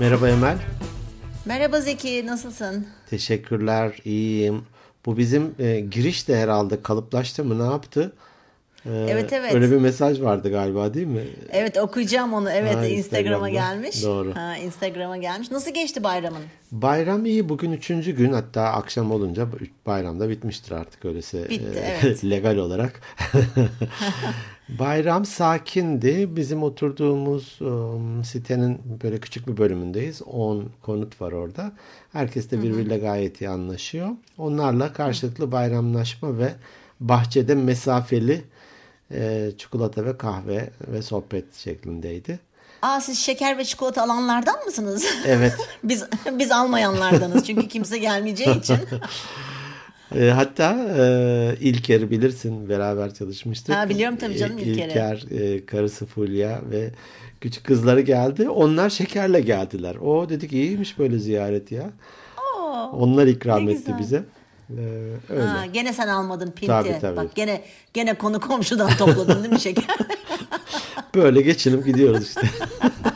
Merhaba Emel. Merhaba Zeki, nasılsın? Teşekkürler, iyiyim. Bu bizim e, giriş de herhalde kalıplaştı mı ne yaptı? Ee, evet evet. Öyle bir mesaj vardı galiba değil mi? Evet okuyacağım onu. Evet ha, Instagram'a gelmiş. Doğru. Ha, Instagram'a gelmiş. Nasıl geçti bayramın? Bayram iyi. Bugün üçüncü gün hatta akşam olunca bayram da bitmiştir artık öylese. Bitti e, evet. legal olarak. Bayram sakindi. Bizim oturduğumuz um, sitenin böyle küçük bir bölümündeyiz. 10 konut var orada. Herkes de birbiriyle gayet iyi anlaşıyor. Onlarla karşılıklı bayramlaşma ve bahçede mesafeli e, çikolata ve kahve ve sohbet şeklindeydi. Aa siz şeker ve çikolata alanlardan mısınız? Evet. biz biz almayanlardanız çünkü kimse gelmeyeceği için. E, hatta e, İlker'i bilirsin beraber çalışmıştık. Ha biliyorum tabii canım İlker'i. İlker, e, karısı Fulya ve küçük kızları geldi. Onlar şekerle geldiler. O dedik iyiymiş böyle ziyaret ya. Oo, Onlar ikram etti güzel. bize. Ee, öyle. Ha, gene sen almadın pinti. Tabii, tabii. Bak gene gene konu komşudan topladın değil mi şeker? Böyle geçinip gidiyoruz işte.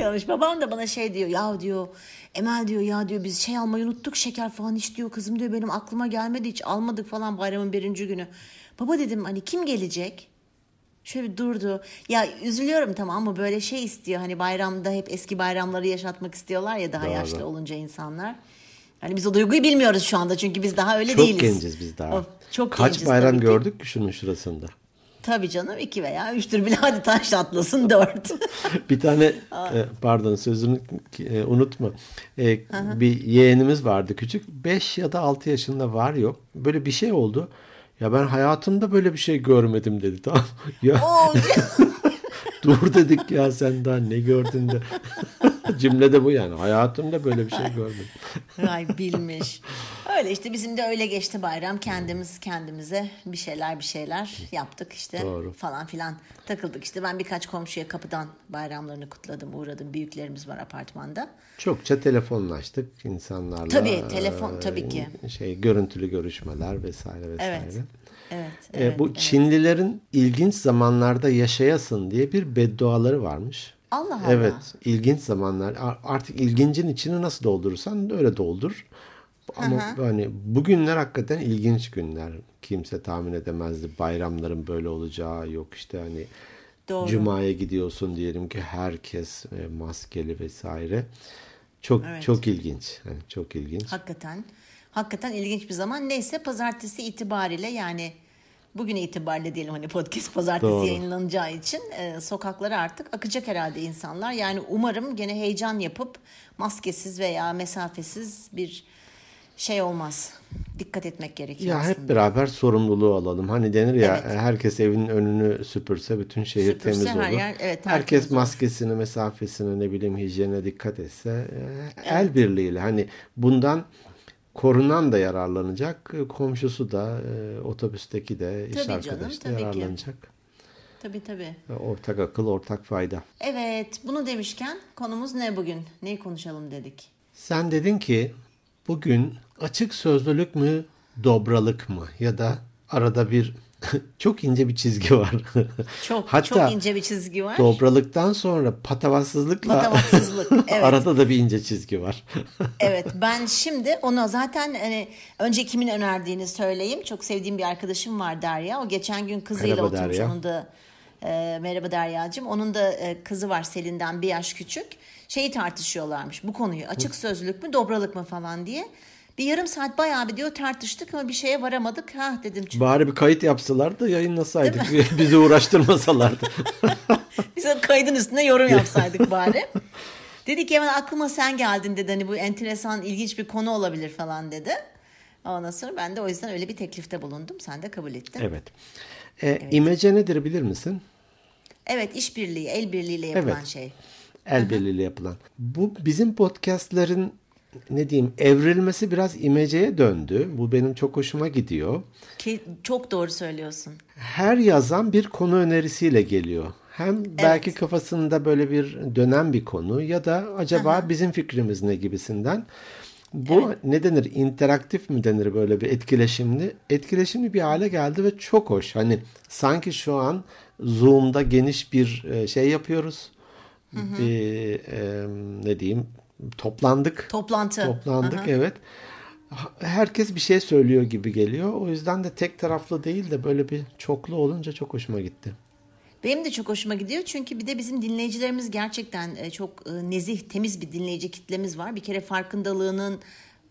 Yanlış. Babam da bana şey diyor. Ya diyor Emel diyor ya diyor biz şey almayı unuttuk şeker falan hiç diyor kızım diyor benim aklıma gelmedi hiç almadık falan bayramın birinci günü. Baba dedim hani kim gelecek? Şöyle bir durdu. Ya üzülüyorum tamam mı böyle şey istiyor hani bayramda hep eski bayramları yaşatmak istiyorlar ya daha Doğru. yaşlı olunca insanlar. Hani biz o duyguyu bilmiyoruz şu anda çünkü biz daha öyle çok değiliz. Çok genciz biz daha. O, çok Kaç genciz bayram gördük ki şunun şurasında. Tabii canım iki veya üçtür bile hadi taş atlasın dört. bir tane e, pardon sözünü e, unutma. E, bir yeğenimiz vardı küçük. Beş ya da altı yaşında var yok. Böyle bir şey oldu. Ya ben hayatımda böyle bir şey görmedim dedi tamam. ya Dur dedik ya sen daha ne gördün de. Cümle de bu yani. Hayatımda böyle bir şey görmedim. Ay bilmiş. Öyle işte bizim de öyle geçti bayram. Kendimiz kendimize bir şeyler bir şeyler yaptık işte Doğru. falan filan takıldık işte. Ben birkaç komşuya kapıdan bayramlarını kutladım, uğradım. Büyüklerimiz var apartmanda. Çokça telefonlaştık insanlarla. Tabii telefon tabii ki. Şey görüntülü görüşmeler vesaire vesaire. Evet. Evet, evet, bu evet. Çinlilerin ilginç zamanlarda yaşayasın diye bir bedduaları varmış. Allah Allah. Evet, ilginç zamanlar. Artık ilgincin içini nasıl doldurursan öyle doldur. Ama Aha. hani bugünler hakikaten ilginç günler. Kimse tahmin edemezdi bayramların böyle olacağı yok işte hani Doğru. Cuma'ya gidiyorsun diyelim ki herkes e, maskeli vesaire. Çok evet. çok ilginç. Yani çok ilginç. Hakikaten. Hakikaten ilginç bir zaman. Neyse pazartesi itibariyle yani bugün itibariyle diyelim hani podcast pazartesi Doğru. yayınlanacağı için e, sokaklara artık akacak herhalde insanlar. Yani umarım gene heyecan yapıp maskesiz veya mesafesiz bir şey olmaz. Dikkat etmek gerekiyor ya aslında. Hep beraber sorumluluğu alalım. Hani denir ya evet. herkes evinin önünü süpürse bütün şehir Süpürse temiz olur. Her yer, evet, herkes maskesini, mesafesini ne bileyim hijyene dikkat etse e, el birliğiyle hani bundan korunan da yararlanacak, komşusu da, e, otobüsteki de, iş tabii arkadaşı da yararlanacak. Ki. Tabii tabii. Ortak akıl, ortak fayda. Evet, bunu demişken konumuz ne bugün? Neyi konuşalım dedik? Sen dedin ki bugün açık sözlülük mü, dobralık mı ya da arada bir çok ince bir çizgi var. Çok Hatta çok ince bir çizgi var. Dobralıktan sonra patavatsızlıkla patavatsızlık, evet. arada da bir ince çizgi var. evet ben şimdi onu zaten hani önce kimin önerdiğini söyleyeyim. Çok sevdiğim bir arkadaşım var Derya. O geçen gün kızıyla Merhaba oturmuş. Derya. Onun da e, merhaba Derya'cığım. Onun da e, kızı var Selin'den bir yaş küçük. Şeyi tartışıyorlarmış bu konuyu. Açık sözlülük mü dobralık mı falan diye. Bir yarım saat bayağı bir diyor tartıştık ama bir şeye varamadık. Ha dedim. Çünkü. Bari bir kayıt yapsalar da yayınlasaydık. Bizi uğraştırmasalardı. Biz o kaydın üstüne yorum yapsaydık bari. Dedi ki hemen aklıma sen geldin dedi. Hani bu enteresan ilginç bir konu olabilir falan dedi. Ondan sonra ben de o yüzden öyle bir teklifte bulundum. Sen de kabul ettin. Evet. E, evet. İmece nedir bilir misin? Evet işbirliği, el birliğiyle yapılan evet. şey. El birliğiyle yapılan. Bu bizim podcastların ne diyeyim evrilmesi biraz imeceye döndü. Bu benim çok hoşuma gidiyor. Ki çok doğru söylüyorsun. Her yazan bir konu önerisiyle geliyor. Hem evet. belki kafasında böyle bir dönem bir konu ya da acaba Aha. bizim fikrimiz ne gibisinden. Bu evet. ne denir? interaktif mi denir böyle bir etkileşimli? Etkileşimli bir hale geldi ve çok hoş. Hani sanki şu an Zoom'da geniş bir e, şey yapıyoruz bir e, ne diyeyim toplandık. Toplantı. Toplandık evet. Herkes bir şey söylüyor gibi geliyor. O yüzden de tek taraflı değil de böyle bir çoklu olunca çok hoşuma gitti. Benim de çok hoşuma gidiyor çünkü bir de bizim dinleyicilerimiz gerçekten e, çok e, nezih, temiz bir dinleyici kitlemiz var. Bir kere farkındalığının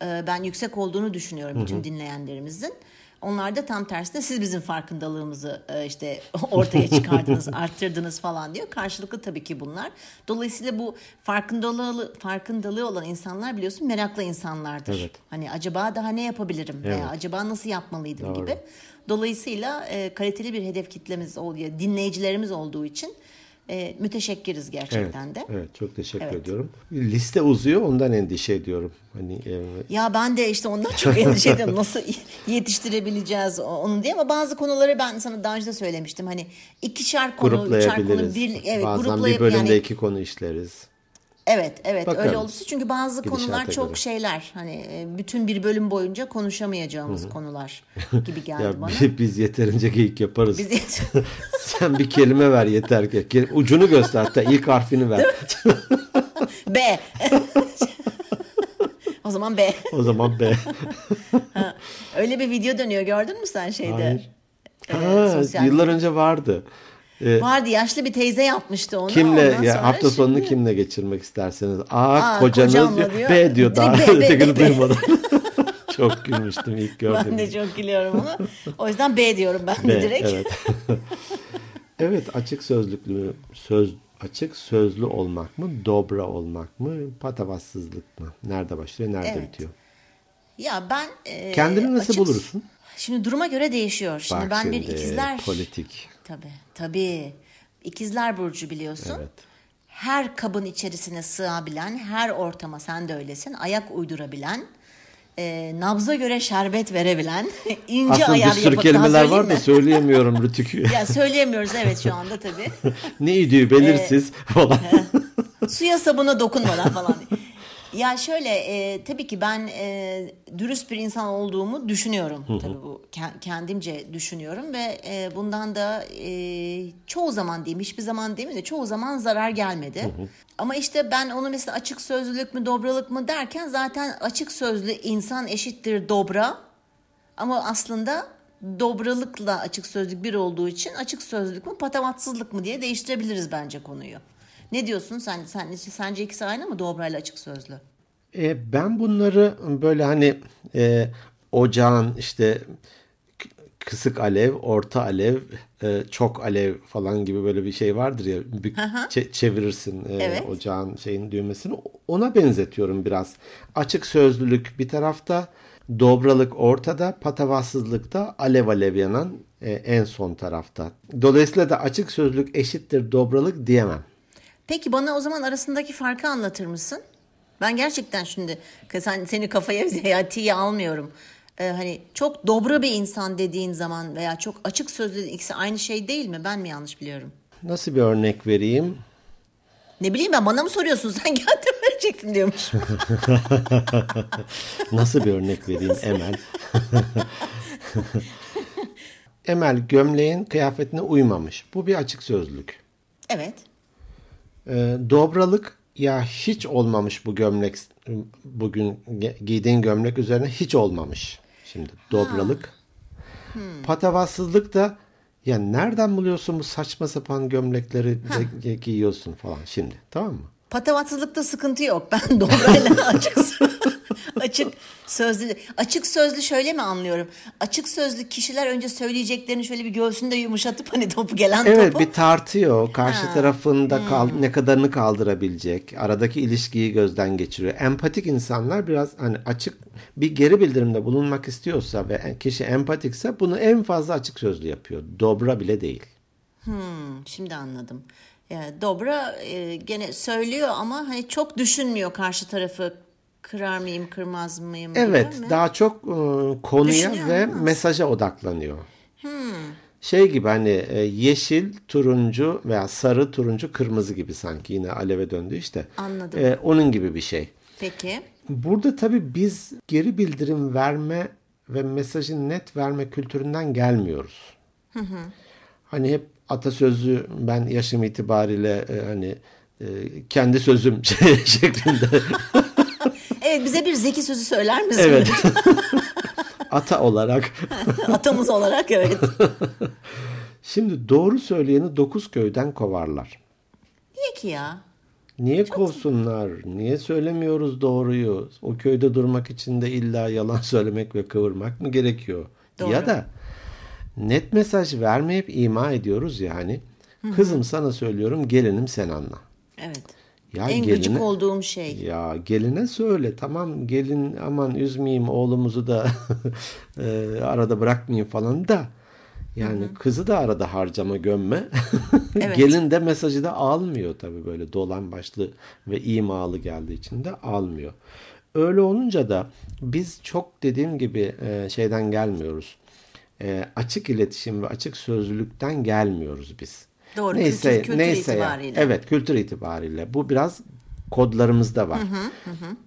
e, ben yüksek olduğunu düşünüyorum bütün dinleyenlerimizin. Onlar da tam tersine siz bizim farkındalığımızı işte ortaya çıkardınız, arttırdınız falan diyor. Karşılıklı tabii ki bunlar. Dolayısıyla bu farkındalığı farkındalığı olan insanlar biliyorsun meraklı insanlardır. Evet. Hani acaba daha ne yapabilirim evet. veya acaba nasıl yapmalıydım Doğru. gibi. Dolayısıyla e, kaliteli bir hedef kitlemiz oluyor, dinleyicilerimiz olduğu için e, müteşekkiriz gerçekten evet, de. Evet çok teşekkür evet. ediyorum. Liste uzuyor ondan endişe ediyorum. Hani e... Ya ben de işte ondan çok endişe ediyorum. Nasıl yetiştirebileceğiz onu diye ama bazı konuları ben sana daha önce de söylemiştim. Hani ikişer konu, üçer konu bir evet Bazen bir bölümde yani, iki konu işleriz. Evet, evet Bakalım. öyle olursa çünkü bazı Gidişata konular çok göre. şeyler hani e, bütün bir bölüm boyunca konuşamayacağımız Hı-hı. konular gibi geldi ya, bana. Biz yeterince geyik yaparız. Biz yeter- Sen bir kelime ver yeter ki. Ucunu göster hatta ilk harfini ver. B. o zaman B. O zaman B. öyle bir video dönüyor gördün mü sen şeyde? Hayır. Ha, yıllar önce vardı. Ee, Vardı yaşlı bir teyze yapmıştı onu. Kimle ya hafta şimdi... sonunu kimle geçirmek isterseniz. A, Aa kocanız diyor. diyor. B diyor daha ötekini duymadan. çok gülmüştüm ilk gördüğümde. Ben de çok gülüyorum onu. O yüzden B diyorum ben B, de direkt. Evet. evet açık sözlüklü söz açık sözlü olmak mı, dobra olmak mı, patavatsızlık mı? Nerede başlıyor, nerede evet. bitiyor? Ya ben e, kendini nasıl açık, bulursun? Şimdi duruma göre değişiyor. Şimdi Bak ben şimdi, bir ikizler politik Tabii. Tabii. İkizler Burcu biliyorsun. Evet. Her kabın içerisine sığabilen, her ortama sen de öylesin. Ayak uydurabilen, e, nabza göre şerbet verebilen, ince Aslında ayar bir sürü kelimeler var da söyleyemiyorum Rütük. ya söyleyemiyoruz evet şu anda tabii. Neydi belirsiz ee, falan. suya sabuna dokunmadan falan. Ya şöyle e, tabii ki ben e, dürüst bir insan olduğumu düşünüyorum. Hı hı. Tabii bu kendimce düşünüyorum ve e, bundan da e, çoğu zaman diyeyim hiçbir zaman değil mi de çoğu zaman zarar gelmedi. Hı hı. Ama işte ben onu mesela açık sözlülük mü dobralık mı derken zaten açık sözlü insan eşittir dobra. Ama aslında dobralıkla açık sözlük bir olduğu için açık sözlük mü patavatsızlık mı diye değiştirebiliriz bence konuyu. Ne diyorsun sen? sen sence ikisi aynı mı dobra ile açık sözlü? E, ben bunları böyle hani e, ocağın işte kısık alev, orta alev, e, çok alev falan gibi böyle bir şey vardır ya. Bir çe- çevirirsin e, evet. ocağın şeyin düğmesini. Ona benzetiyorum biraz. Açık sözlülük bir tarafta, dobralık ortada, patavatsızlık da alev alev yanan e, en son tarafta. Dolayısıyla da açık sözlülük eşittir dobralık diyemem. Peki bana o zaman arasındaki farkı anlatır mısın? Ben gerçekten şimdi sen, seni kafaya zeyatiye almıyorum. Ee, hani çok dobra bir insan dediğin zaman veya çok açık sözlü ikisi aynı şey değil mi? Ben mi yanlış biliyorum? Nasıl bir örnek vereyim? Ne bileyim ben bana mı soruyorsun sen kendin vereceksin diyormuş. Nasıl bir örnek vereyim Emel? Emel gömleğin kıyafetine uymamış. Bu bir açık sözlük. Evet. Ee, dobralık ya hiç olmamış bu gömlek bugün giydiğin gömlek üzerine hiç olmamış. Şimdi dobralık. Hmm. Patavatsızlık da ya nereden buluyorsun bu saçma sapan gömlekleri de giyiyorsun falan şimdi tamam mı? Patavatsızlıkta sıkıntı yok. Ben dobrayla açık açık sözlü açık sözlü şöyle mi anlıyorum? Açık sözlü kişiler önce söyleyeceklerini şöyle bir göğsünde yumuşatıp hani topu gelen evet, topu. Evet bir tartıyor. Karşı ha. tarafında hmm. kal, ne kadarını kaldırabilecek. Aradaki ilişkiyi gözden geçiriyor. Empatik insanlar biraz hani açık bir geri bildirimde bulunmak istiyorsa ve kişi empatikse bunu en fazla açık sözlü yapıyor. Dobra bile değil. Hmm, şimdi anladım. Yani Dobra e, gene söylüyor ama hani çok düşünmüyor karşı tarafı kırar mıyım kırmaz mıyım Evet daha çok e, konuya ve mu? mesaja odaklanıyor. Hmm. Şey gibi hani e, yeşil, turuncu veya sarı, turuncu, kırmızı gibi sanki yine aleve döndü işte. Anladım. E, onun gibi bir şey. Peki. Burada tabii biz geri bildirim verme ve mesajı net verme kültüründen gelmiyoruz. Hı hı. Hani hep atasözü ben yaşım itibariyle e, hani e, kendi sözüm şeklinde. evet bize bir zeki sözü söyler misin? Evet. Ata olarak. Atamız olarak evet. Şimdi doğru söyleyeni dokuz köyden kovarlar. Niye ki ya? Niye kovsunlar? Niye söylemiyoruz doğruyu? O köyde durmak için de illa yalan söylemek ve kıvırmak mı gerekiyor? Doğru. Ya da net mesaj vermeyip ima ediyoruz yani. Kızım sana söylüyorum gelinim sen anla. Evet. Ya en geline- gıcık olduğum şey. Ya geline söyle tamam gelin aman üzmeyeyim oğlumuzu da e, arada bırakmayayım falan da. Yani kızı da arada harcama gömme. Evet. Gelin de mesajı da almıyor tabii böyle dolan başlı ve imalı geldiği için de almıyor. Öyle olunca da biz çok dediğim gibi e, şeyden gelmiyoruz. E, açık iletişim ve açık sözlülükten gelmiyoruz biz. Doğru, kültür- kültür ya. itibariyle. Evet kültür itibariyle. Bu biraz kodlarımızda var.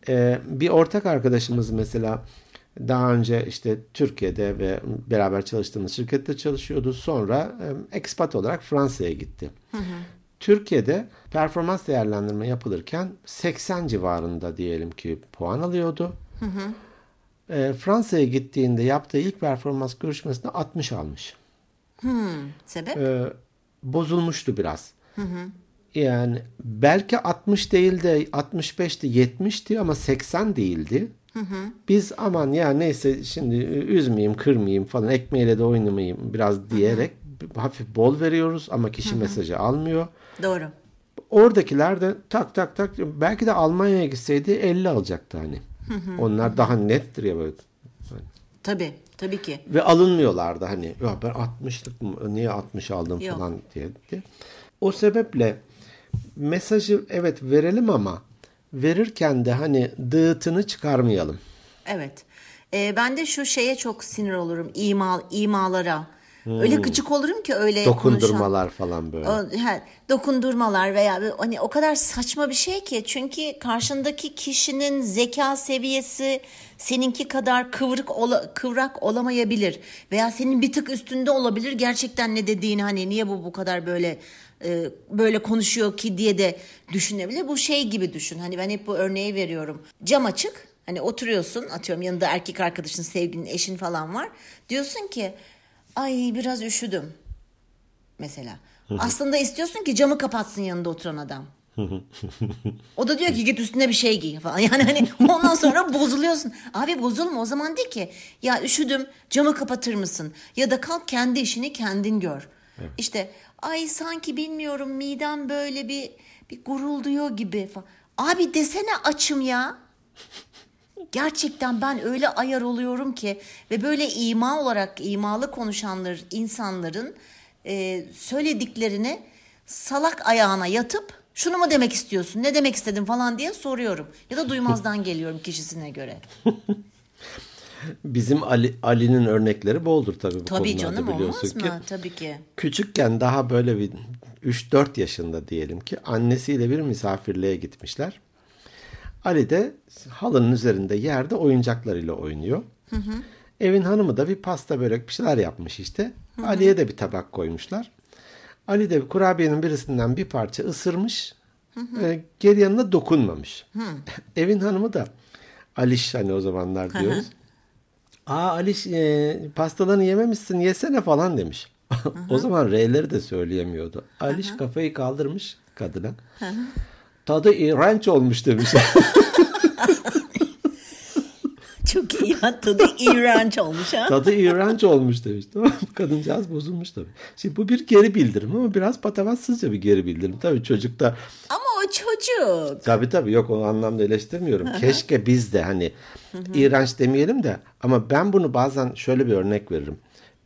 Ee, bir ortak arkadaşımız mesela daha önce işte Türkiye'de ve beraber çalıştığımız şirkette çalışıyordu. Sonra e, expat olarak Fransa'ya gitti. Türkiye'de performans değerlendirme yapılırken 80 civarında diyelim ki puan alıyordu. Ee, Fransa'ya gittiğinde yaptığı ilk performans görüşmesinde 60 almış. Sebep? Ee, bozulmuştu biraz. Yani belki 60 değil de 65'ti 70'ti ama 80 değildi. Biz aman ya neyse şimdi üzmeyeyim kırmayayım falan ekmeğiyle de oynamayayım biraz diyerek hafif bol veriyoruz ama kişi mesajı almıyor. Doğru. Oradakiler de tak tak tak belki de Almanya'ya gitseydi 50 alacaktı hani. Onlar daha nettir ya böyle. Tabii. Tabii ki. Ve alınmıyorlardı hani ya ben 60'lık mı niye 60 aldım Yok. falan diye, diye. O sebeple mesajı evet verelim ama verirken de hani dığıtını çıkarmayalım. Evet. Ee, ben de şu şeye çok sinir olurum. İma, imalara. Öyle gıcık olurum ki öyle konuşan. Dokundurmalar falan böyle. O, he, dokundurmalar veya hani o kadar saçma bir şey ki çünkü karşındaki kişinin zeka seviyesi seninki kadar kıvrık ola- kıvrak olamayabilir veya senin bir tık üstünde olabilir gerçekten ne dediğini hani niye bu bu kadar böyle e, böyle konuşuyor ki diye de düşünebilir. Bu şey gibi düşün. Hani ben hep bu örneği veriyorum. Cam açık. Hani oturuyorsun atıyorum yanında erkek arkadaşın, sevgilin, eşin falan var. Diyorsun ki ay biraz üşüdüm mesela. Aslında istiyorsun ki camı kapatsın yanında oturan adam. o da diyor ki git üstüne bir şey giy falan. Yani hani ondan sonra bozuluyorsun. Abi bozulma o zaman de ki ya üşüdüm camı kapatır mısın? Ya da kalk kendi işini kendin gör. İşte ay sanki bilmiyorum midem böyle bir bir gurulduyor gibi falan. Abi desene açım ya. Gerçekten ben öyle ayar oluyorum ki ve böyle ima olarak imalı konuşanlar insanların e, söylediklerini salak ayağına yatıp şunu mu demek istiyorsun ne demek istedin falan diye soruyorum ya da duymazdan geliyorum kişisine göre. Bizim Ali Ali'nin örnekleri boldur tabii bu Tabii konularda canım biliyorsun olmaz ki. mı? Tabii ki. Küçükken daha böyle bir 3-4 yaşında diyelim ki annesiyle bir misafirliğe gitmişler. Ali de halının üzerinde yerde oyuncaklarıyla oynuyor. Evin hanımı da bir pasta börek bir şeyler yapmış işte. Ali'ye de bir tabak koymuşlar. Ali de kurabiyenin birisinden bir parça ısırmış. e, geri yanına dokunmamış. Evin hanımı da Aliş hani o zamanlar diyoruz. Aa Aliş e, pastalarını yememişsin yesene falan demiş. o zaman R'leri de söyleyemiyordu. Aliş kafayı kaldırmış kadına. Tadı iğrenç olmuş demiş. Çok iyi ya tadı iğrenç olmuş ha. Tadı iğrenç olmuş demiş. Tamam mı? Kadıncağız bozulmuş tabii. Şimdi bu bir geri bildirim ama biraz patavatsızca bir geri bildirim. Tabii çocukta Ama o çocuk. Tabii tabii yok o anlamda eleştirmiyorum. Keşke biz de hani iğrenç demeyelim de ama ben bunu bazen şöyle bir örnek veririm.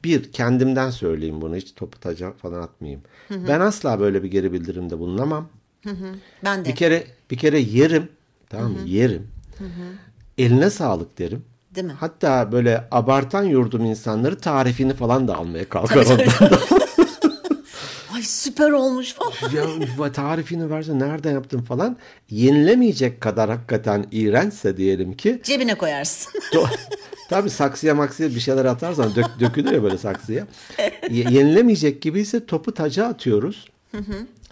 Bir kendimden söyleyeyim bunu hiç topu taca falan atmayayım. Ben asla böyle bir geri bildirimde bulunamam. Ben de. Bir kere bir kere yerim. Tamam mı? Yerim. Eline sağlık derim. Değil mi? Hatta böyle abartan yurdum insanları tarifini falan da almaya kalkar ondan. Ay süper olmuş falan. ya tarifini verse nereden yaptın falan. Yenilemeyecek kadar hakikaten iğrençse diyelim ki Cebine koyarsın. Tabii saksıya maksıya bir şeyler atarsan dök, dökülür ya böyle saksıya. Ye- yenilemeyecek gibiyse topu taca atıyoruz.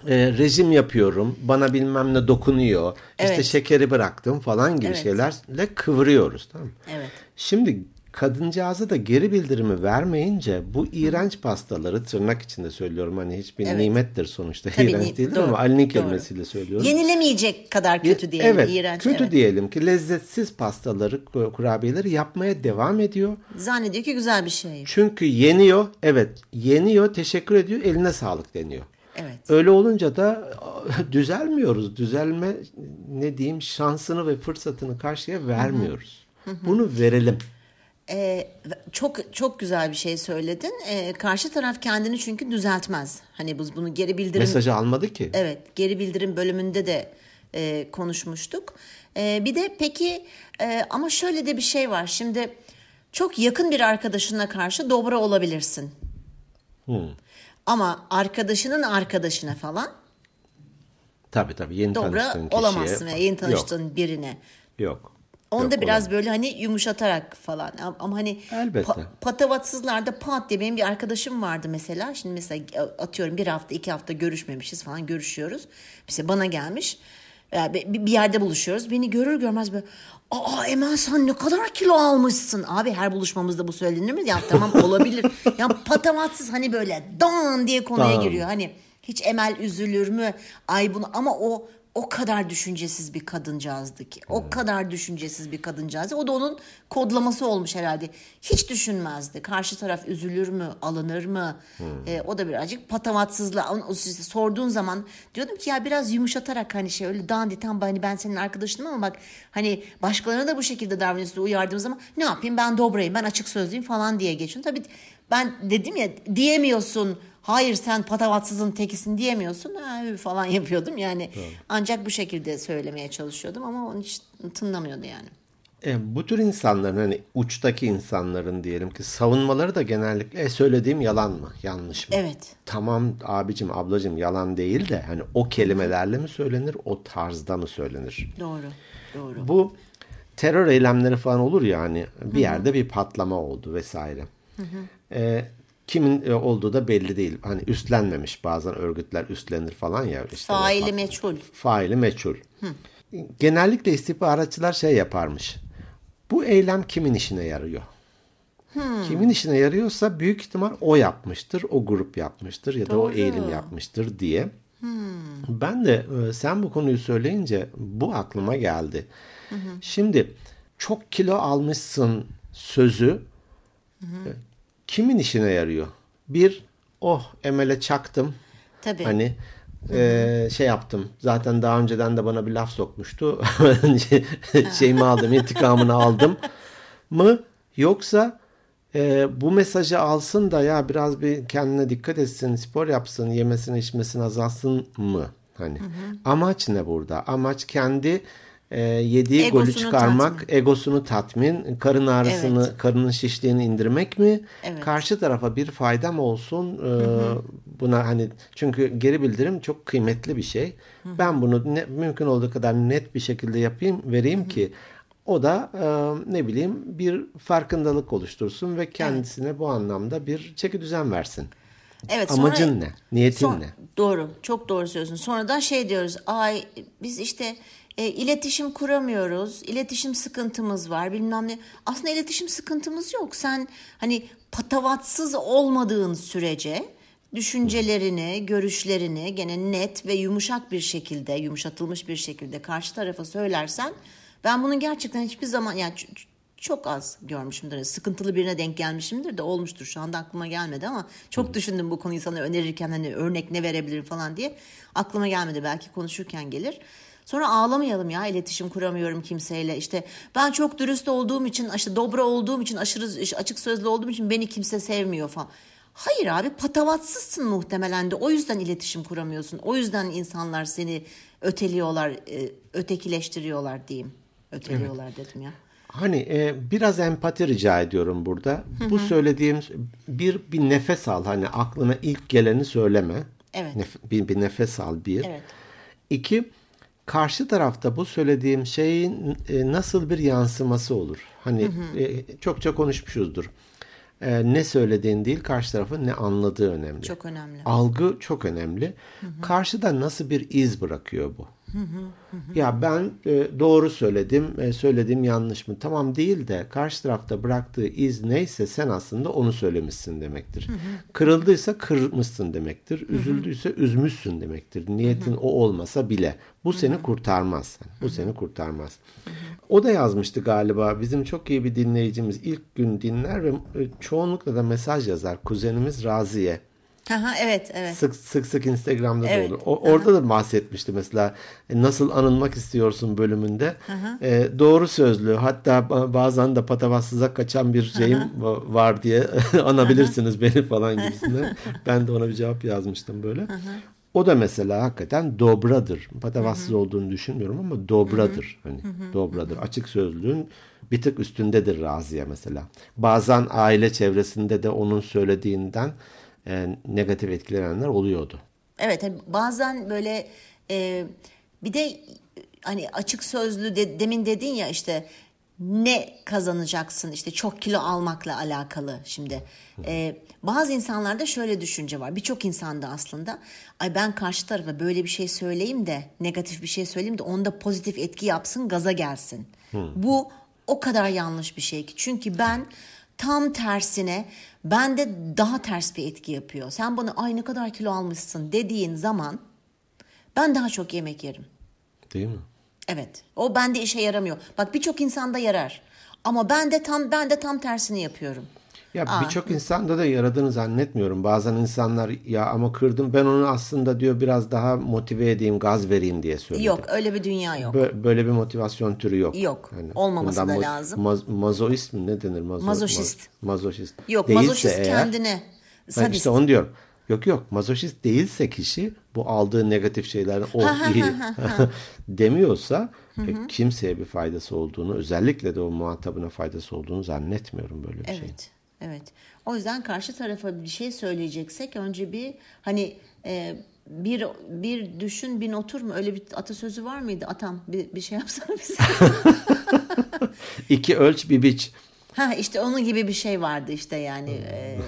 E, rejim yapıyorum, bana bilmem ne dokunuyor, işte Evet. şekeri bıraktım falan gibi Evet. şeylerle kıvırıyoruz. Tamam mı? Evet. Şimdi kadıncağıza da geri bildirimi vermeyince bu iğrenç pastaları tırnak içinde söylüyorum hani hiçbir Evet. nimettir sonuçta Tabii iğrenç ni- değildir doğru, ama Ali'nin kelimesiyle söylüyorum. Yenilemeyecek kadar kötü diyelim. evet, iğrenç. kötü evet. diyelim ki lezzetsiz pastaları, ku- kurabiyeleri yapmaya devam ediyor. Zannediyor ki güzel bir şey. Çünkü yeniyor, evet yeniyor, teşekkür ediyor, eline sağlık deniyor. Evet. Öyle olunca da düzelmiyoruz. Düzelme ne diyeyim şansını ve fırsatını karşıya vermiyoruz. Bunu verelim. Ee, çok çok güzel bir şey söyledin. Ee, karşı taraf kendini çünkü düzeltmez. Hani biz bunu geri bildirim Mesajı almadı ki. Evet, geri bildirim bölümünde de e, konuşmuştuk. E, bir de peki e, ama şöyle de bir şey var. Şimdi çok yakın bir arkadaşına karşı dobra olabilirsin. Ama arkadaşının arkadaşına falan Tabii tabii yeni dobra tanıştığın kişiye. olamazsın veya yeni tanıştığın birine. Yok. Onda Yok, biraz olamaz. böyle hani yumuşatarak falan Ama- hani Elbette. patavatsızlarda pat diye benim bir arkadaşım vardı mesela. Şimdi mesela atıyorum bir hafta iki hafta görüşmemişiz falan görüşüyoruz. Mesela bana gelmiş Ya bir bir yerde buluşuyoruz. Beni görür görmez böyle Aa Emel sen ne kadar kilo almışsın. Abi her buluşmamızda bu söylenir mi? Ya tamam olabilir. ya patavatsız hani böyle dan diye konuya Dan. giriyor. Hani hiç Emel üzülür mü? Ay bunu ama o o kadar düşüncesiz bir kadıncağızdı ki. O kadar düşüncesiz bir kadıncağızdı. O da onun kodlaması olmuş herhalde. Hiç düşünmezdi. Karşı taraf üzülür mü, alınır mı? Ee, o da birazcık patavatsızla. İşte sorduğun zaman diyordum ki ya biraz yumuşatarak hani şey öyle dandik tam hani ben senin arkadaşınım ama bak hani başkalarına da bu şekilde davranıyorsun uyardığım zaman ne yapayım ben dobrayım ben açık sözlüyüm falan diye geçiyorum. Tabii ben dedim ya diyemiyorsun hayır sen patavatsızın tekisin diyemiyorsun ha, falan yapıyordum yani ancak bu şekilde söylemeye çalışıyordum ama onu hiç tınlamıyordu yani. E, bu tür insanların hani uçtaki insanların diyelim ki savunmaları da genellikle e, söylediğim yalan mı yanlış mı? Evet. Tamam abicim ablacım yalan değil de hani o kelimelerle mi söylenir o tarzda mı söylenir? Doğru. Doğru. Bu terör eylemleri falan olur ya hani bir yerde bir patlama oldu vesaire. E, kimin e, olduğu da belli değil. Hani üstlenmemiş bazen örgütler üstlenir falan ya. Işte Faili meçhul. faili meçhul. Genellikle istihbaratçılar şey yaparmış. Bu eylem kimin işine yarıyor? Kimin işine yarıyorsa büyük ihtimal o yapmıştır, o grup yapmıştır ya da o Doğru. eğilim yapmıştır diye. Ben de e, sen bu konuyu söyleyince bu aklıma geldi. Şimdi çok kilo almışsın sözü e, kimin işine yarıyor? Bir, oh Emel'e çaktım. Tabii. Hani e, şey yaptım. Zaten daha önceden de bana bir laf sokmuştu. Şeyimi aldım, intikamını aldım mı? Yoksa e, bu mesajı alsın da ya biraz bir kendine dikkat etsin, spor yapsın, yemesini içmesini azalsın mı? Hani amaç ne burada? Amaç kendi e, yediği golü Egosunu çıkarmak, tatmin. egosunu tatmin, karın ağrısını, Evet. karının şişliğini indirmek mi? Evet. Karşı tarafa bir faydam olsun. e, buna hani çünkü geri bildirim çok kıymetli bir şey. Ben bunu ne, mümkün olduğu kadar net bir şekilde yapayım, vereyim ki o da e, ne bileyim bir farkındalık oluştursun ve kendisine bu anlamda bir çeki düzen versin. Evet, Amacın sonra- ne? Niyetin Son- ne? Doğru. Çok doğru söylüyorsun. Sonradan şey diyoruz. Ay biz işte e, iletişim kuramıyoruz. İletişim sıkıntımız var bilmem ne. Aslında iletişim sıkıntımız yok. Sen hani patavatsız olmadığın sürece düşüncelerini, görüşlerini gene net ve yumuşak bir şekilde, yumuşatılmış bir şekilde karşı tarafa söylersen ben bunun gerçekten hiçbir zaman yani çok az görmüşümdür. Sıkıntılı birine denk gelmişimdir de olmuştur. Şu anda aklıma gelmedi ama çok düşündüm bu konuyu sana önerirken hani örnek ne verebilirim falan diye. Aklıma gelmedi belki konuşurken gelir. Sonra ağlamayalım ya iletişim kuramıyorum kimseyle. İşte ben çok dürüst olduğum için, işte dobra olduğum için, aşırı açık sözlü olduğum için beni kimse sevmiyor falan. Hayır abi patavatsızsın muhtemelen de o yüzden iletişim kuramıyorsun. O yüzden insanlar seni öteliyorlar, e, ötekileştiriyorlar diyeyim. Öteliyorlar dedim ya. Hani e, biraz empati rica ediyorum burada. Bu söylediğim bir bir nefes al. Hani aklına ilk geleni söyleme. Evet. Nef- bir, bir nefes al bir. Evet. İki, karşı tarafta bu söylediğim şeyin e, nasıl bir yansıması olur? Hani e, çokça konuşmuşuzdur. e, ne söylediğin değil karşı tarafın ne anladığı önemli. Çok önemli. Algı çok önemli. Karşıda nasıl bir iz bırakıyor bu? Ya ben e, doğru söyledim, e, söylediğim yanlış mı? Tamam değil de karşı tarafta bıraktığı iz neyse sen aslında onu söylemişsin demektir. Kırıldıysa kırmışsın demektir. Üzüldüyse üzmüşsün demektir. Niyetin o olmasa bile. Bu seni kurtarmaz. Bu seni kurtarmaz. O da yazmıştı galiba. Bizim çok iyi bir dinleyicimiz ilk gün dinler ve e, çoğunlukla da mesaj yazar. Kuzenimiz Raziye. Aha, evet evet. Sık sık sık Instagram'da Evet. da olur. O, orada da bahsetmişti mesela e, nasıl anılmak istiyorsun bölümünde. E, doğru sözlü hatta ba- bazen de patavatsıza kaçan bir şeyim va- var diye anabilirsiniz beni falan gibisinden. ben de ona bir cevap yazmıştım böyle. O da mesela hakikaten dobradır. Patavatsız olduğunu düşünmüyorum ama dobradır. Hani dobradır. Açık sözlüğün bir tık üstündedir Raziye mesela. Bazen aile çevresinde de onun söylediğinden e, negatif etkilenenler oluyordu. Evet hani bazen böyle e, bir de hani açık sözlü de, demin dedin ya işte ne kazanacaksın işte çok kilo almakla alakalı şimdi. E, bazı insanlarda şöyle düşünce var birçok insanda aslında ay ben karşı tarafa böyle bir şey söyleyeyim de negatif bir şey söyleyeyim de onda pozitif etki yapsın gaza gelsin. Bu o kadar yanlış bir şey ki çünkü ben tam tersine bende daha ters bir etki yapıyor. Sen bana ay ne kadar kilo almışsın dediğin zaman ben daha çok yemek yerim. Değil mi? Evet. O bende işe yaramıyor. Bak birçok insanda yarar. Ama ben de tam ben de tam tersini yapıyorum. Ya birçok insanda da yaradığını zannetmiyorum. Bazen insanlar ya ama kırdım ben onu aslında diyor biraz daha motive edeyim, gaz vereyim diye söyledi. Yok öyle bir dünya yok. Bö- Böyle bir motivasyon türü yok. Yok. Olmaması bundan da lazım. maz- mazoist mi ne denir? Mazo- Mazoşist. ma- mazoşist. Yok Değilse mazoşist eğer- kendine. Ben Sadist. işte onu diyorum. Yok yok mazoşist değilse kişi bu aldığı negatif şeylerden o iyi demiyorsa e, kimseye bir faydası olduğunu özellikle de o muhatabına faydası olduğunu zannetmiyorum böyle bir. Evet. Evet. O yüzden karşı tarafa bir şey söyleyeceksek önce bir hani e, bir bir düşün bin otur mu öyle bir atasözü var mıydı atam bir, bir şey yapsana bize. İki ölç bir biç. Ha işte onun gibi bir şey vardı işte yani e,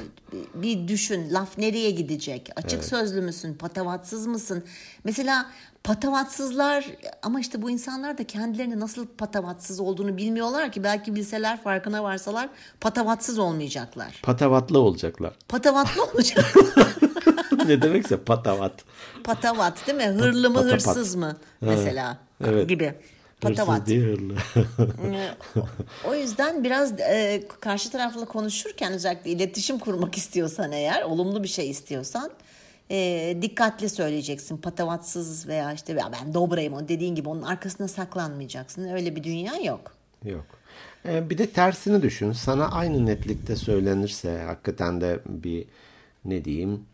bir- düşün laf nereye gidecek açık sözlü müsün patavatsız mısın mesela patavatsızlar ama işte bu insanlar da kendilerini nasıl patavatsız olduğunu bilmiyorlar ki belki bilseler farkına varsalar patavatsız olmayacaklar Patavatlı olacaklar. patavatlı olacak ne demekse patavat. patavat değil mi hırlı mı Patapat. hırsız mı mesela Evet. gibi patavat. Ee, o yüzden biraz e, karşı tarafla konuşurken özellikle iletişim kurmak istiyorsan eğer olumlu bir şey istiyorsan e, dikkatli söyleyeceksin patavatsız veya işte "Ya ben dobrayım o dediğin gibi onun arkasına saklanmayacaksın öyle bir dünya yok. Yok. Ee, bir de tersini düşün. Sana aynı netlikte söylenirse hakikaten de bir ne diyeyim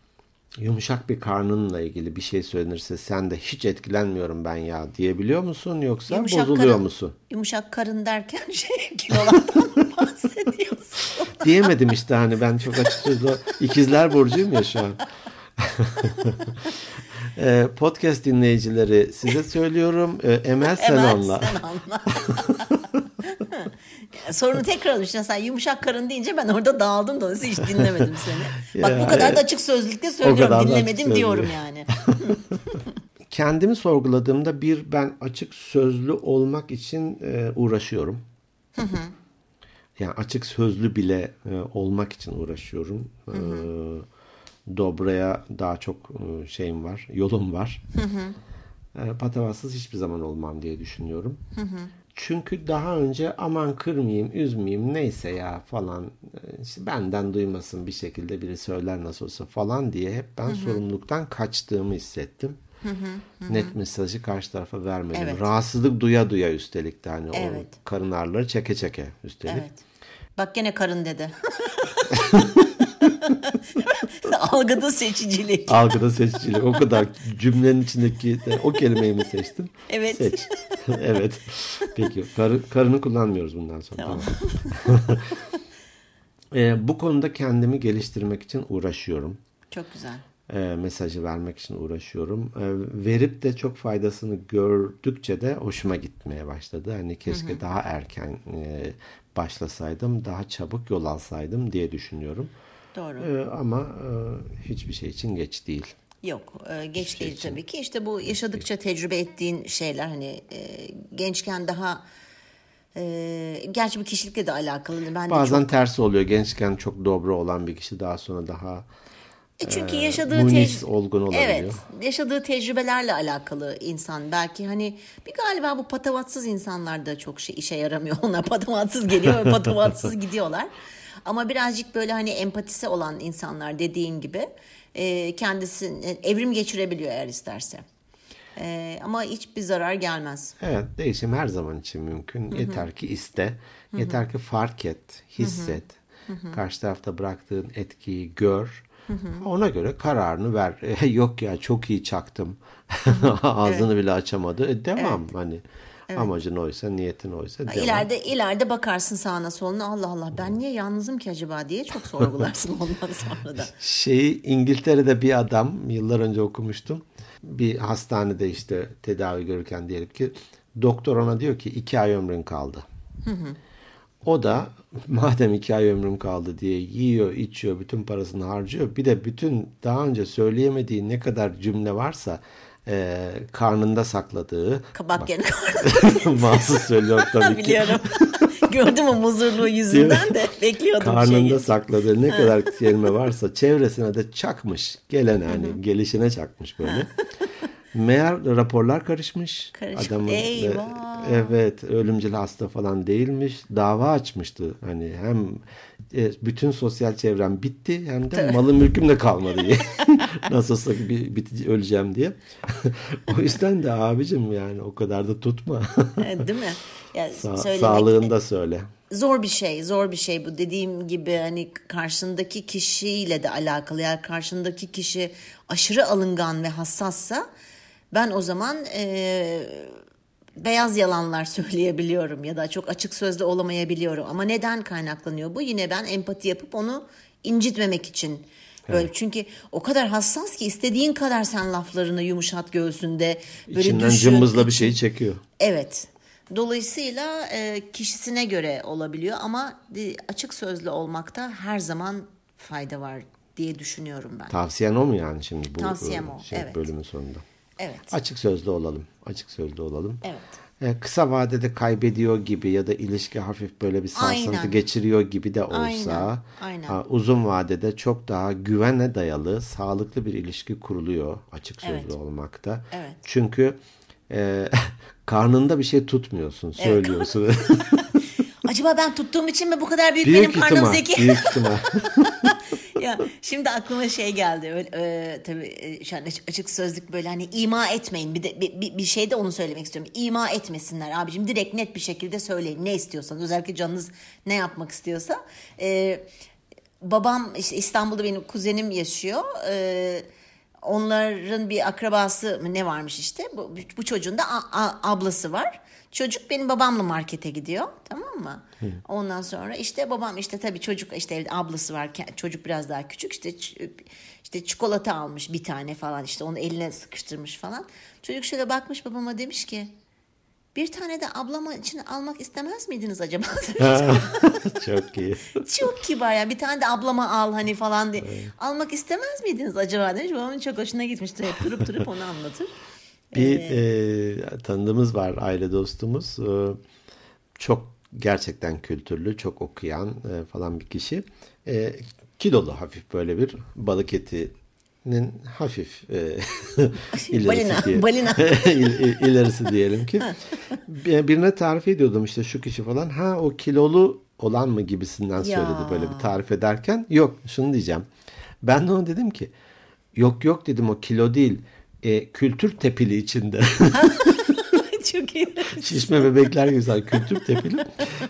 yumuşak bir karnınla ilgili bir şey söylenirse sen de hiç etkilenmiyorum ben ya diyebiliyor musun yoksa bozuluyor karın, musun? Yumuşak karın derken şey kilolardan bahsediyorsun? Diyemedim işte hani ben çok açık sözlü ikizler burcuyum ya şu an. Ee, podcast dinleyicileri size söylüyorum. Ee, Emel sen Emel anla. sen anla. Sorunu tekrar olmuş. Sen yumuşak karın deyince ben orada dağıldım da hiç dinlemedim seni. Bak Ya, bu kadar da açık sözlükte kadar söylüyorum. Dinlemedim diyorum yani. Kendimi sorguladığımda bir ben açık sözlü olmak için e, uğraşıyorum. Yani açık sözlü bile e, olmak için uğraşıyorum. E, dobraya daha çok e, şeyim var, yolum var. E, patavatsız hiçbir zaman olmam diye düşünüyorum. Çünkü daha önce aman kırmayayım, üzmeyeyim neyse ya falan e, işte benden duymasın bir şekilde biri söyler nasıl olsa falan diye hep ben sorumluluktan kaçtığımı hissettim. Net mesajı karşı tarafa vermedim. Evet. Rahatsızlık duya duya üstelik de hani Evet. o karın ağrıları çeke çeke üstelik. Evet. Bak gene karın dedi. Algıda seçicilik. Algıda seçicilik. O kadar cümlenin içindeki de o kelimeyi mi seçtin? Evet. Seç. evet. Peki. Karı, karını kullanmıyoruz bundan sonra. Tamam. Ee, bu konuda kendimi geliştirmek için uğraşıyorum. Çok güzel. e, mesajı vermek için uğraşıyorum. E, verip de çok faydasını gördükçe de hoşuma gitmeye başladı. Hani keşke hı hı. daha erken e, başlasaydım, daha çabuk yol alsaydım diye düşünüyorum. Doğru. E, ama e, hiçbir şey için geç değil. Yok e, geç Hiçbir değil şey tabii ki. İşte bu yaşadıkça tecrübe ettiğin şeyler hani e, gençken daha e, gerçi bu kişilikle de alakalı. Ben Bazen çok... tersi oluyor. Gençken çok dobra olan bir kişi daha sonra daha e çünkü yaşadığı tec- olgun olabiliyor. Evet, yaşadığı tecrübelerle alakalı insan. Belki hani bir galiba bu patavatsız insanlar da çok şey işe yaramıyor. Onlar patavatsız geliyor ve patavatsız gidiyorlar. Ama birazcık böyle hani empatisi olan insanlar dediğin gibi e, kendisini evrim geçirebiliyor eğer isterse. E, ama hiçbir zarar gelmez. Evet değişim her zaman için mümkün. Hı-hı. Yeter ki iste. Hı-hı. Yeter ki fark et, hisset. Hı-hı. Karşı tarafta bıraktığın etkiyi gör. Hı hı. Ona göre kararını ver. E, yok ya çok iyi çaktım. Ağzını evet. bile açamadı. E, devam evet. hani. Evet. Amacın oysa, niyetin oysa devam. İleride, ileride bakarsın sağına soluna Allah Allah ben niye yalnızım ki acaba diye çok sorgularsın ondan sonra da. Şeyi İngiltere'de bir adam yıllar önce okumuştum. Bir hastanede işte tedavi görürken diyelim ki doktor ona diyor ki iki ay ömrün kaldı. Hı hı. O da madem iki ay ömrüm kaldı diye yiyor, içiyor, bütün parasını harcıyor. Bir de bütün daha önce söyleyemediği ne kadar cümle varsa e, karnında sakladığı. Kabak yeni karnında. Mahsus söylüyorum tabii ki. Biliyorum. Gördüm o muzurluğu yüzünden de bekliyordum Karnında şeyi. sakladığı ne kadar kelime varsa çevresine de çakmış. Gelen hani gelişine çakmış böyle. Meğer raporlar karışmış. Karışık. Adamın, Eyvah. Evet ölümcül hasta falan değilmiş. Dava açmıştı. Hani hem e, bütün sosyal çevrem bitti hem de malım mülküm de kalmadı diye. Nasılsa bir, bitici öleceğim diye. o yüzden de abicim yani o kadar da tutma. Değil mi? Yani Sa- söylemek, sağlığını da söyle. Zor bir şey, zor bir şey bu. Dediğim gibi hani karşındaki kişiyle de alakalı. Yani karşındaki kişi aşırı alıngan ve hassassa ben o zaman e, beyaz yalanlar söyleyebiliyorum ya da çok açık sözlü olamayabiliyorum. Ama neden kaynaklanıyor bu? Yine ben empati yapıp onu incitmemek için. Böyle evet. çünkü o kadar hassas ki istediğin kadar sen laflarını yumuşat göğsünde böyle İçinden düşün. cımbızla bir şeyi çekiyor. Evet. Dolayısıyla e, kişisine göre olabiliyor ama açık sözlü olmakta her zaman fayda var diye düşünüyorum ben. Tavsiyen o mu yani şimdi bu Tavsiyem o, şey, evet. bölümün sonunda? Evet. Açık sözlü olalım. Açık sözlü olalım. Evet. Ee, kısa vadede kaybediyor gibi ya da ilişki hafif böyle bir sarsıntı Aynen. geçiriyor gibi de olsa Aynen. Aynen. uzun vadede çok daha güvene dayalı sağlıklı bir ilişki kuruluyor açık sözlü evet. olmakta. Evet. Çünkü e, karnında bir şey tutmuyorsun, söylüyorsun. Evet. Acaba ben tuttuğum için mi bu kadar büyük, büyük benim karnım zeki? Büyük ihtimal. ya şimdi aklıma şey geldi. Öyle, e, tabii e, şu an açık sözlük böyle hani ima etmeyin. Bir de bir, bir şey de onu söylemek istiyorum. İma etmesinler abicim. Direkt net bir şekilde söyleyin. Ne istiyorsanız özellikle canınız ne yapmak istiyorsa. E, babam işte İstanbul'da benim kuzenim yaşıyor. Eee onların bir akrabası ne varmış işte bu, bu çocuğun da a, a, ablası var. Çocuk benim babamla markete gidiyor tamam mı? Hı. Ondan sonra işte babam işte tabii çocuk işte evde ablası var çocuk biraz daha küçük işte işte çikolata almış bir tane falan işte onu eline sıkıştırmış falan. Çocuk şöyle bakmış babama demiş ki bir tane de ablama için almak istemez miydiniz acaba? Çok iyi. çok kibar ya. Bir tane de ablama al hani falan diye. Evet. Almak istemez miydiniz acaba demiş. Babamın çok hoşuna gitmişti. Hep durup durup onu anlatır. Bir ee, e, tanıdığımız var aile dostumuz. E, çok gerçekten kültürlü, çok okuyan e, falan bir kişi. E, kilolu hafif böyle bir balık eti nin hafif e, ilerisi balina, balina. ilerisi diyelim ki birine tarif ediyordum işte şu kişi falan ha o kilolu olan mı gibisinden söyledi ya. böyle bir tarif ederken yok şunu diyeceğim ben de ona dedim ki yok yok dedim o kilo değil e, kültür tepili içinde çok iyi. Şişme bebekler güzel kültür tepili.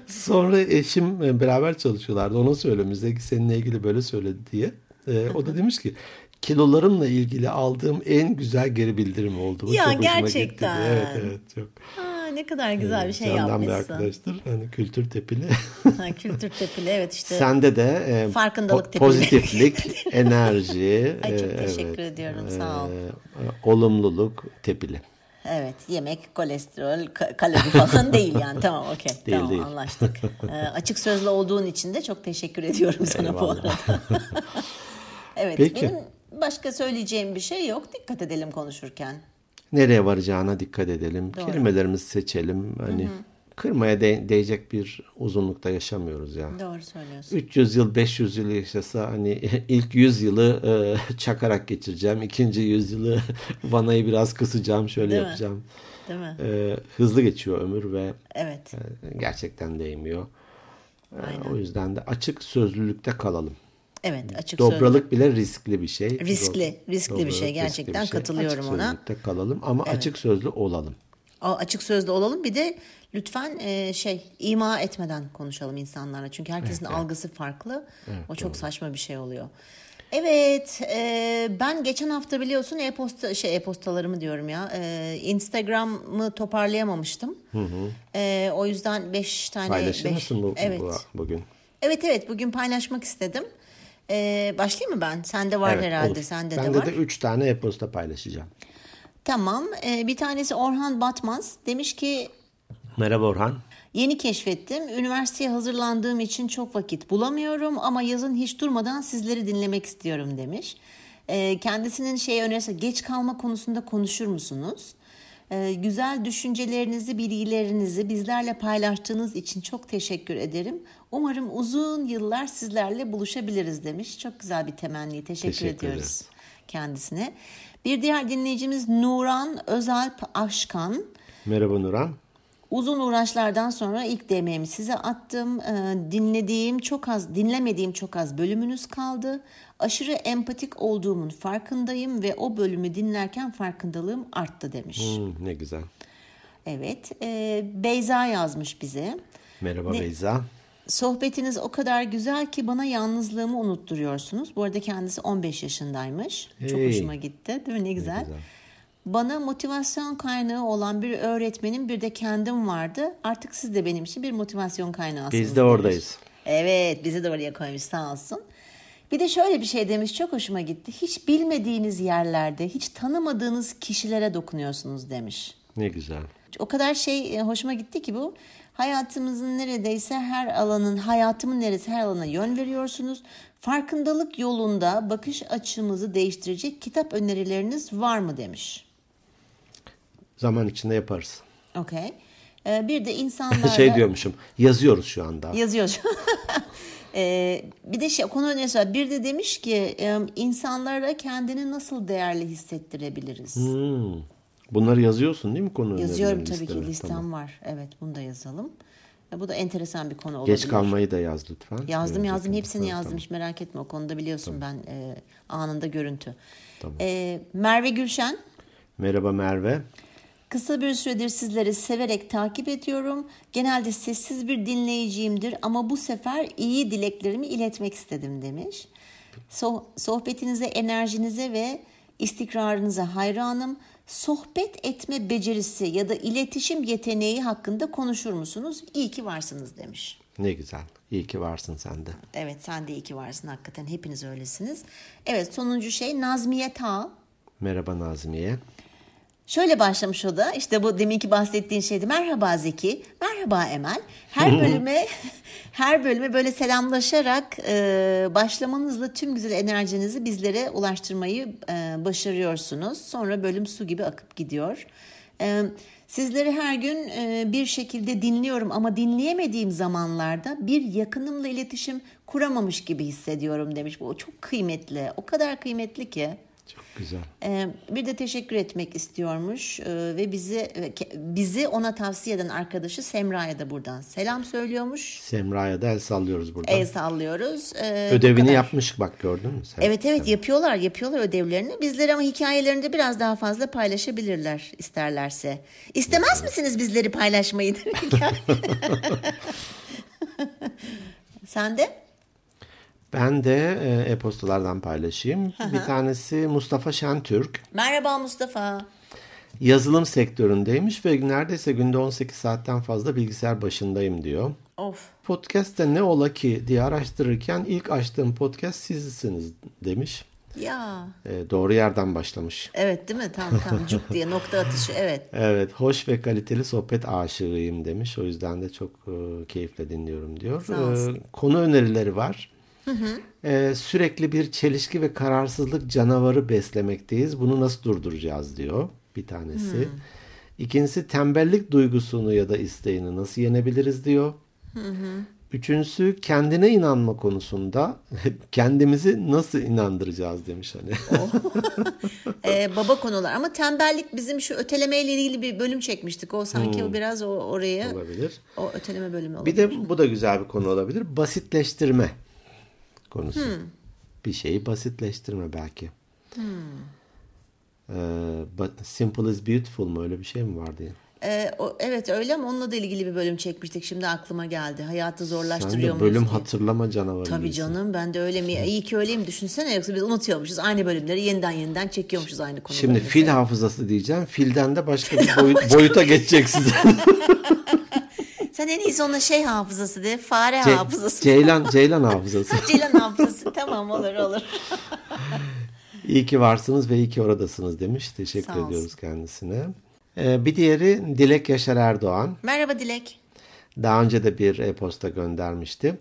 Sonra eşim e, beraber çalışıyorlardı. Ona söylemişti ki seninle ilgili böyle söyledi diye. E, o da demiş ki kilolarımla ilgili aldığım en güzel geri bildirim oldu. Bu ya çok gerçekten. Evet evet çok. Aa, ne kadar güzel bir şey Candan bir yapmışsın. arkadaştır. Hani kültür tepili. Ha, kültür tepili evet işte. Sende de e, Farkındalık po- tepili. pozitiflik, enerji, Ay, çok e, teşekkür ediyorum, sağ ol. e, olumluluk tepili. Evet yemek, kolesterol, ka- kalori falan değil yani. Tamam okey. Tamam değil. anlaştık. Ee, açık sözlü olduğun için de çok teşekkür ediyorum sana bu Eyvallah. arada. evet Peki. benim başka söyleyeceğim bir şey yok. Dikkat edelim konuşurken. Nereye varacağına dikkat edelim. Doğru. Kelimelerimizi seçelim. Hani kırmaya de- değecek bir uzunlukta yaşamıyoruz ya. Doğru söylüyorsun. 300 yıl 500 yıl yaşasa hani ilk 100 yılı e, çakarak geçireceğim. ikinci 100 yılı vanayı biraz kısacağım şöyle Değil mi? yapacağım. Değil mi? E, hızlı geçiyor ömür ve Evet. e, gerçekten değmiyor. E, Aynen. o yüzden de açık sözlülükte kalalım. Evet açık. Dobralık bile riskli bir şey. Riskli, riskli bir Dobralık şey. riskli Gerçekten katılıyorum açık ona. sözlülükte kalalım ama açık sözlü olalım. O açık sözlü olalım. Bir de lütfen e, şey ima etmeden konuşalım insanlarla. Çünkü herkesin algısı farklı. o çok saçma bir şey oluyor. Evet, e, ben geçen hafta biliyorsun e-posta şey e-postalarımı diyorum ya. E, Instagram'ı toparlayamamıştım. E, o yüzden 5 tane Paylaşır beş- mısın bu, evet. bu, bugün? Evet evet bugün paylaşmak istedim. E, başlayayım mı ben? Sende var Evet, herhalde, olur. sende Bende de var. de 3 tane e-posta paylaşacağım. Tamam. E, bir tanesi Orhan Batmaz demiş ki Merhaba Orhan. Yeni keşfettim. Üniversiteye hazırlandığım için çok vakit bulamıyorum ama yazın hiç durmadan sizleri dinlemek istiyorum demiş. Ee, kendisinin şey önerisi geç kalma konusunda konuşur musunuz? Ee, güzel düşüncelerinizi, bilgilerinizi bizlerle paylaştığınız için çok teşekkür ederim. Umarım uzun yıllar sizlerle buluşabiliriz demiş. Çok güzel bir temenni. Teşekkür, Teşekkür ediyoruz ederiz. kendisine. Bir diğer dinleyicimiz Nuran Özalp Aşkan. Merhaba Nuran. Uzun uğraşlardan sonra ilk DM'mi size attım. Ee, dinlediğim çok az, dinlemediğim çok az bölümünüz kaldı. Aşırı empatik olduğumun farkındayım ve o bölümü dinlerken farkındalığım arttı demiş. Hmm, ne güzel. Evet, e, Beyza yazmış bize. Merhaba Beyza. Sohbetiniz o kadar güzel ki bana yalnızlığımı unutturuyorsunuz. Bu arada kendisi 15 yaşındaymış. Çok Hey. hoşuma gitti. Değil mi? Ne güzel. güzel. Bana motivasyon kaynağı olan bir öğretmenim bir de kendim vardı. Artık siz de benim için bir motivasyon kaynağısınız. Biz de demiş. oradayız. Evet bizi de oraya koymuş sağ olsun. Bir de şöyle bir şey demiş çok hoşuma gitti. Hiç bilmediğiniz yerlerde hiç tanımadığınız kişilere dokunuyorsunuz demiş. Ne güzel. O kadar şey e, hoşuma gitti ki bu. Hayatımızın neredeyse her alanın, hayatımın neresi her alana yön veriyorsunuz. Farkındalık yolunda bakış açımızı değiştirecek kitap önerileriniz var mı demiş. Zaman içinde yaparız. Okey. Ee, bir de insanlarla... Şey diyormuşum. Yazıyoruz şu anda. Yazıyor. Ee, bir de şey konu önerisi var. Bir de demiş ki e, insanlara kendini nasıl değerli hissettirebiliriz? Hmm. Bunları yazıyorsun değil mi konu Yazıyorum tabii ki listene? listem Tamam. var. Evet bunu da yazalım. E, Bu da enteresan bir konu olabilir. Geç kalmayı da yaz lütfen. Yazdım Önce yazdım hepsini Ha, yazdım hiç merak etme o konuda biliyorsun ben e, anında görüntü. Tamam. E, Merve Gülşen Merhaba Merve. Kısa bir süredir sizleri severek takip ediyorum. Genelde sessiz bir dinleyiciyimdir ama bu sefer iyi dileklerimi iletmek istedim demiş. So- sohbetinize, enerjinize ve istikrarınıza hayranım. Sohbet etme becerisi ya da iletişim yeteneği hakkında konuşur musunuz? İyi ki varsınız demiş. Ne güzel. İyi ki varsın sen de. Evet sen de iyi ki varsın hakikaten hepiniz öylesiniz. Evet sonuncu şey Nazmiye Ta. Merhaba Nazmiye. Şöyle başlamış o da işte bu deminki bahsettiğin şeydi. Merhaba Zeki, merhaba Emel. Her bölüme her bölüme böyle selamlaşarak e, başlamanızla tüm güzel enerjinizi bizlere ulaştırmayı e, başarıyorsunuz. Sonra bölüm su gibi akıp gidiyor. E, sizleri her gün e, bir şekilde dinliyorum ama dinleyemediğim zamanlarda bir yakınımla iletişim kuramamış gibi hissediyorum demiş. Bu çok kıymetli. O kadar kıymetli ki. Çok güzel. Ee, bir de teşekkür etmek istiyormuş Ee, ve bizi bizi ona tavsiye eden arkadaşı Semra'ya da buradan selam söylüyormuş. Semra'ya da el sallıyoruz burada. El sallıyoruz. Ee, Ödevini yapmış bak gördün mü sen? Evet evet yapıyorlar yapıyorlar ödevlerini. Bizleri ama hikayelerini de biraz daha fazla paylaşabilirler isterlerse. İstemez misiniz bizleri paylaşmayı? Sen de? Ben de e, e-postalardan paylaşayım. Bir tanesi Mustafa Şentürk. Merhaba Mustafa. Yazılım sektöründeymiş ve neredeyse günde 18 saatten fazla bilgisayar başındayım diyor. Of. Podcast'te ne ola ki diye araştırırken ilk açtığım podcast sizsiniz demiş. Ya. E, doğru yerden başlamış. Evet değil mi? Tam tam cuk diye nokta atışı. Evet. Evet, hoş ve kaliteli sohbet aşığıyım demiş. O yüzden de çok e, keyifle dinliyorum diyor. E, konu önerileri var. E, sürekli bir çelişki ve kararsızlık canavarı beslemekteyiz. Bunu nasıl durduracağız diyor bir tanesi. İkincisi tembellik duygusunu ya da isteğini nasıl yenebiliriz diyor. Üçüncüsü kendine inanma konusunda kendimizi nasıl inandıracağız demiş hani. Ee, baba konular ama tembellik bizim şu ötelemeyle ilgili bir bölüm çekmiştik. O sanki o biraz o oraya olabilir. o öteleme bölümü olabilir. Bir de bu da güzel bir konu olabilir. Basitleştirme konusu. Bir şeyi basitleştirme belki. Ee, but simple is beautiful mu öyle bir şey mi vardı? Ee, o, evet öyle ama onunla da ilgili bir bölüm çekmiştik. Şimdi aklıma geldi. Hayatı Sen zorlaştırıyor de muyuz bölüm diye. hatırlama canavarı Tabii gibisin. canım ben de öyle mi? İyi ki öyleyim düşünsene yoksa biz unutuyormuşuz. Aynı bölümleri yeniden yeniden çekiyormuşuz aynı konuları. Şimdi fil hafızası diyeceğim. Filden de başka bir boyut- boyuta geçeceksiniz. Sen en iyisi ona şey hafızası de. Fare Ce- hafızası. Ceylan, Ceylan hafızası. Ceylan hafızası. tamam olur olur. İyi ki varsınız ve iyi ki oradasınız demiş. Teşekkür Sağ olsun. ediyoruz kendisine. Ee, bir diğeri Dilek Yaşar Erdoğan. Merhaba Dilek. Daha önce de bir e-posta göndermişti.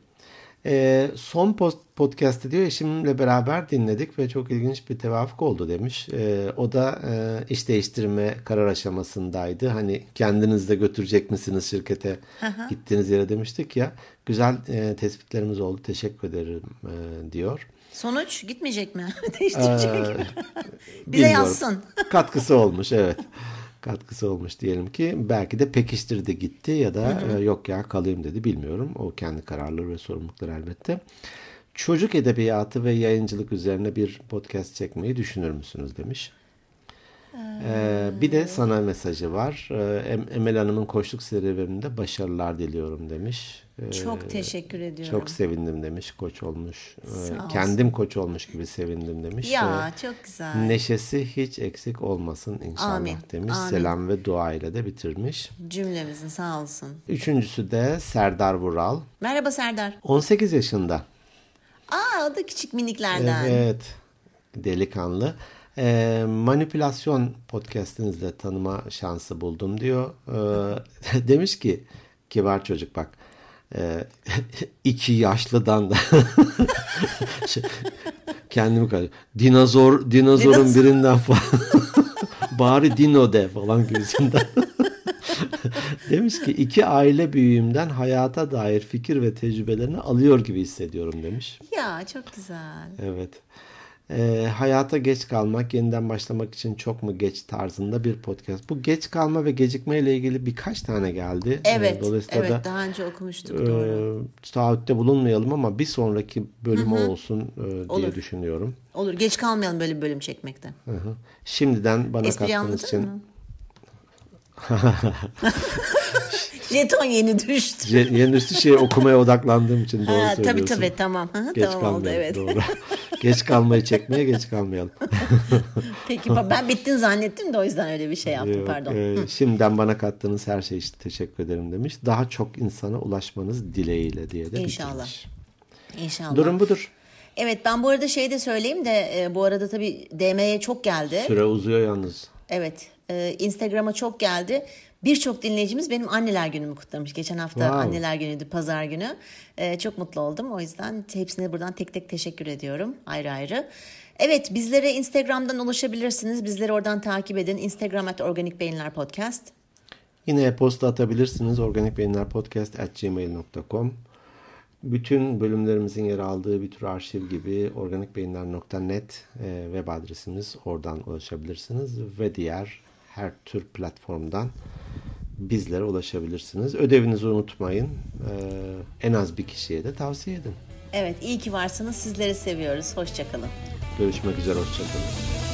Ee, son post podcast'ı diyor eşimle beraber dinledik ve çok ilginç bir tevafuk oldu demiş. Ee, o da e, iş değiştirme karar aşamasındaydı. Hani kendiniz de götürecek misiniz şirkete gittiğiniz yere demiştik ya. Güzel e, tespitlerimiz oldu. Teşekkür ederim e, diyor. Sonuç gitmeyecek mi? Değiştirecek mi? Bize yazsın. Katkısı olmuş evet. Katkısı olmuş diyelim ki. Belki de pekiştirdi gitti ya da e, yok ya kalayım dedi bilmiyorum. O kendi kararları ve sorumlulukları elbette. Çocuk edebiyatı ve yayıncılık üzerine bir podcast çekmeyi düşünür müsünüz demiş. Ee, bir de sana mesajı var. Ee, Em- Emel Hanım'ın koçluk serüveninde başarılar diliyorum demiş. Ee, Çok teşekkür ediyorum. çok sevindim demiş. Koç olmuş. Ee, Sağ olsun. kendim koç olmuş gibi sevindim demiş. Ya Ee, çok güzel. Neşesi hiç eksik olmasın inşallah Amin, demiş. amin. Selam ve dua ile de bitirmiş. Cümlemizin sağ olsun. Üçüncüsü de Serdar Vural. Merhaba Serdar. 18 yaşında. Aa o da küçük miniklerden. Evet. Delikanlı. Ee, manipülasyon podcastinizle tanıma şansı buldum diyor. Ee, demiş ki kibar çocuk bak e, iki yaşlıdan da kendimi karıştırdım. Dinozor, dinozorun Dinozor. birinden falan bari dino de falan gibisinden. demiş ki iki aile büyüğümden hayata dair fikir ve tecrübelerini alıyor gibi hissediyorum demiş. Ya çok güzel. Evet. Ee, hayata geç kalmak, yeniden başlamak için çok mu geç tarzında bir podcast. Bu geç kalma ve gecikme ile ilgili birkaç tane geldi. Ee, Evet. Dolayısıyla evet da daha önce okumuştuk e, doğru. taahhütte bulunmayalım ama bir sonraki bölümü olsun e, diye Olur. düşünüyorum. Olur geç kalmayalım böyle bir bölüm çekmekten. Hı hı. Şimdiden bana Espri kattığınız için mı? Jeton yeni düştü. Ce- yeni üstü şey okumaya odaklandığım için doğru Ha, tabii söylüyorsun. tabii tamam. Hı hı, Geç tamam oldu kalmayalım. evet. Doğru. geç kalmayı çekmeye geç kalmayalım. Peki ben bittin zannettim de o yüzden öyle bir şey yaptım Yok, pardon. e, şimdiden bana kattığınız her şey için teşekkür ederim demiş. Daha çok insana ulaşmanız dileğiyle diye de İnşallah. bitirmiş. İnşallah. Durum budur. Evet ben bu arada şey de söyleyeyim de e, bu arada tabii DM'ye çok geldi. Süre uzuyor yalnız. Evet e, Instagram'a çok geldi. Birçok dinleyicimiz benim anneler günümü kutlamış. Geçen hafta Wow. anneler günüydü pazar günü. E, çok mutlu oldum. O yüzden hepsine buradan tek tek teşekkür ediyorum ayrı ayrı. Evet bizlere Instagram'dan ulaşabilirsiniz. Bizleri oradan takip edin. Instagram at Organik Beyinler Podcast. Yine e-posta atabilirsiniz. organikbeyinlerpodcast.gmail.com Bütün bölümlerimizin yer aldığı bir tür arşiv gibi organikbeyinler.net e, web adresimiz. Oradan ulaşabilirsiniz. Ve diğer her tür platformdan bizlere ulaşabilirsiniz. Ödevinizi unutmayın. E, en az bir kişiye de tavsiye edin. Evet iyi ki varsınız. Sizleri seviyoruz. Hoşçakalın. Görüşmek üzere. Hoşçakalın.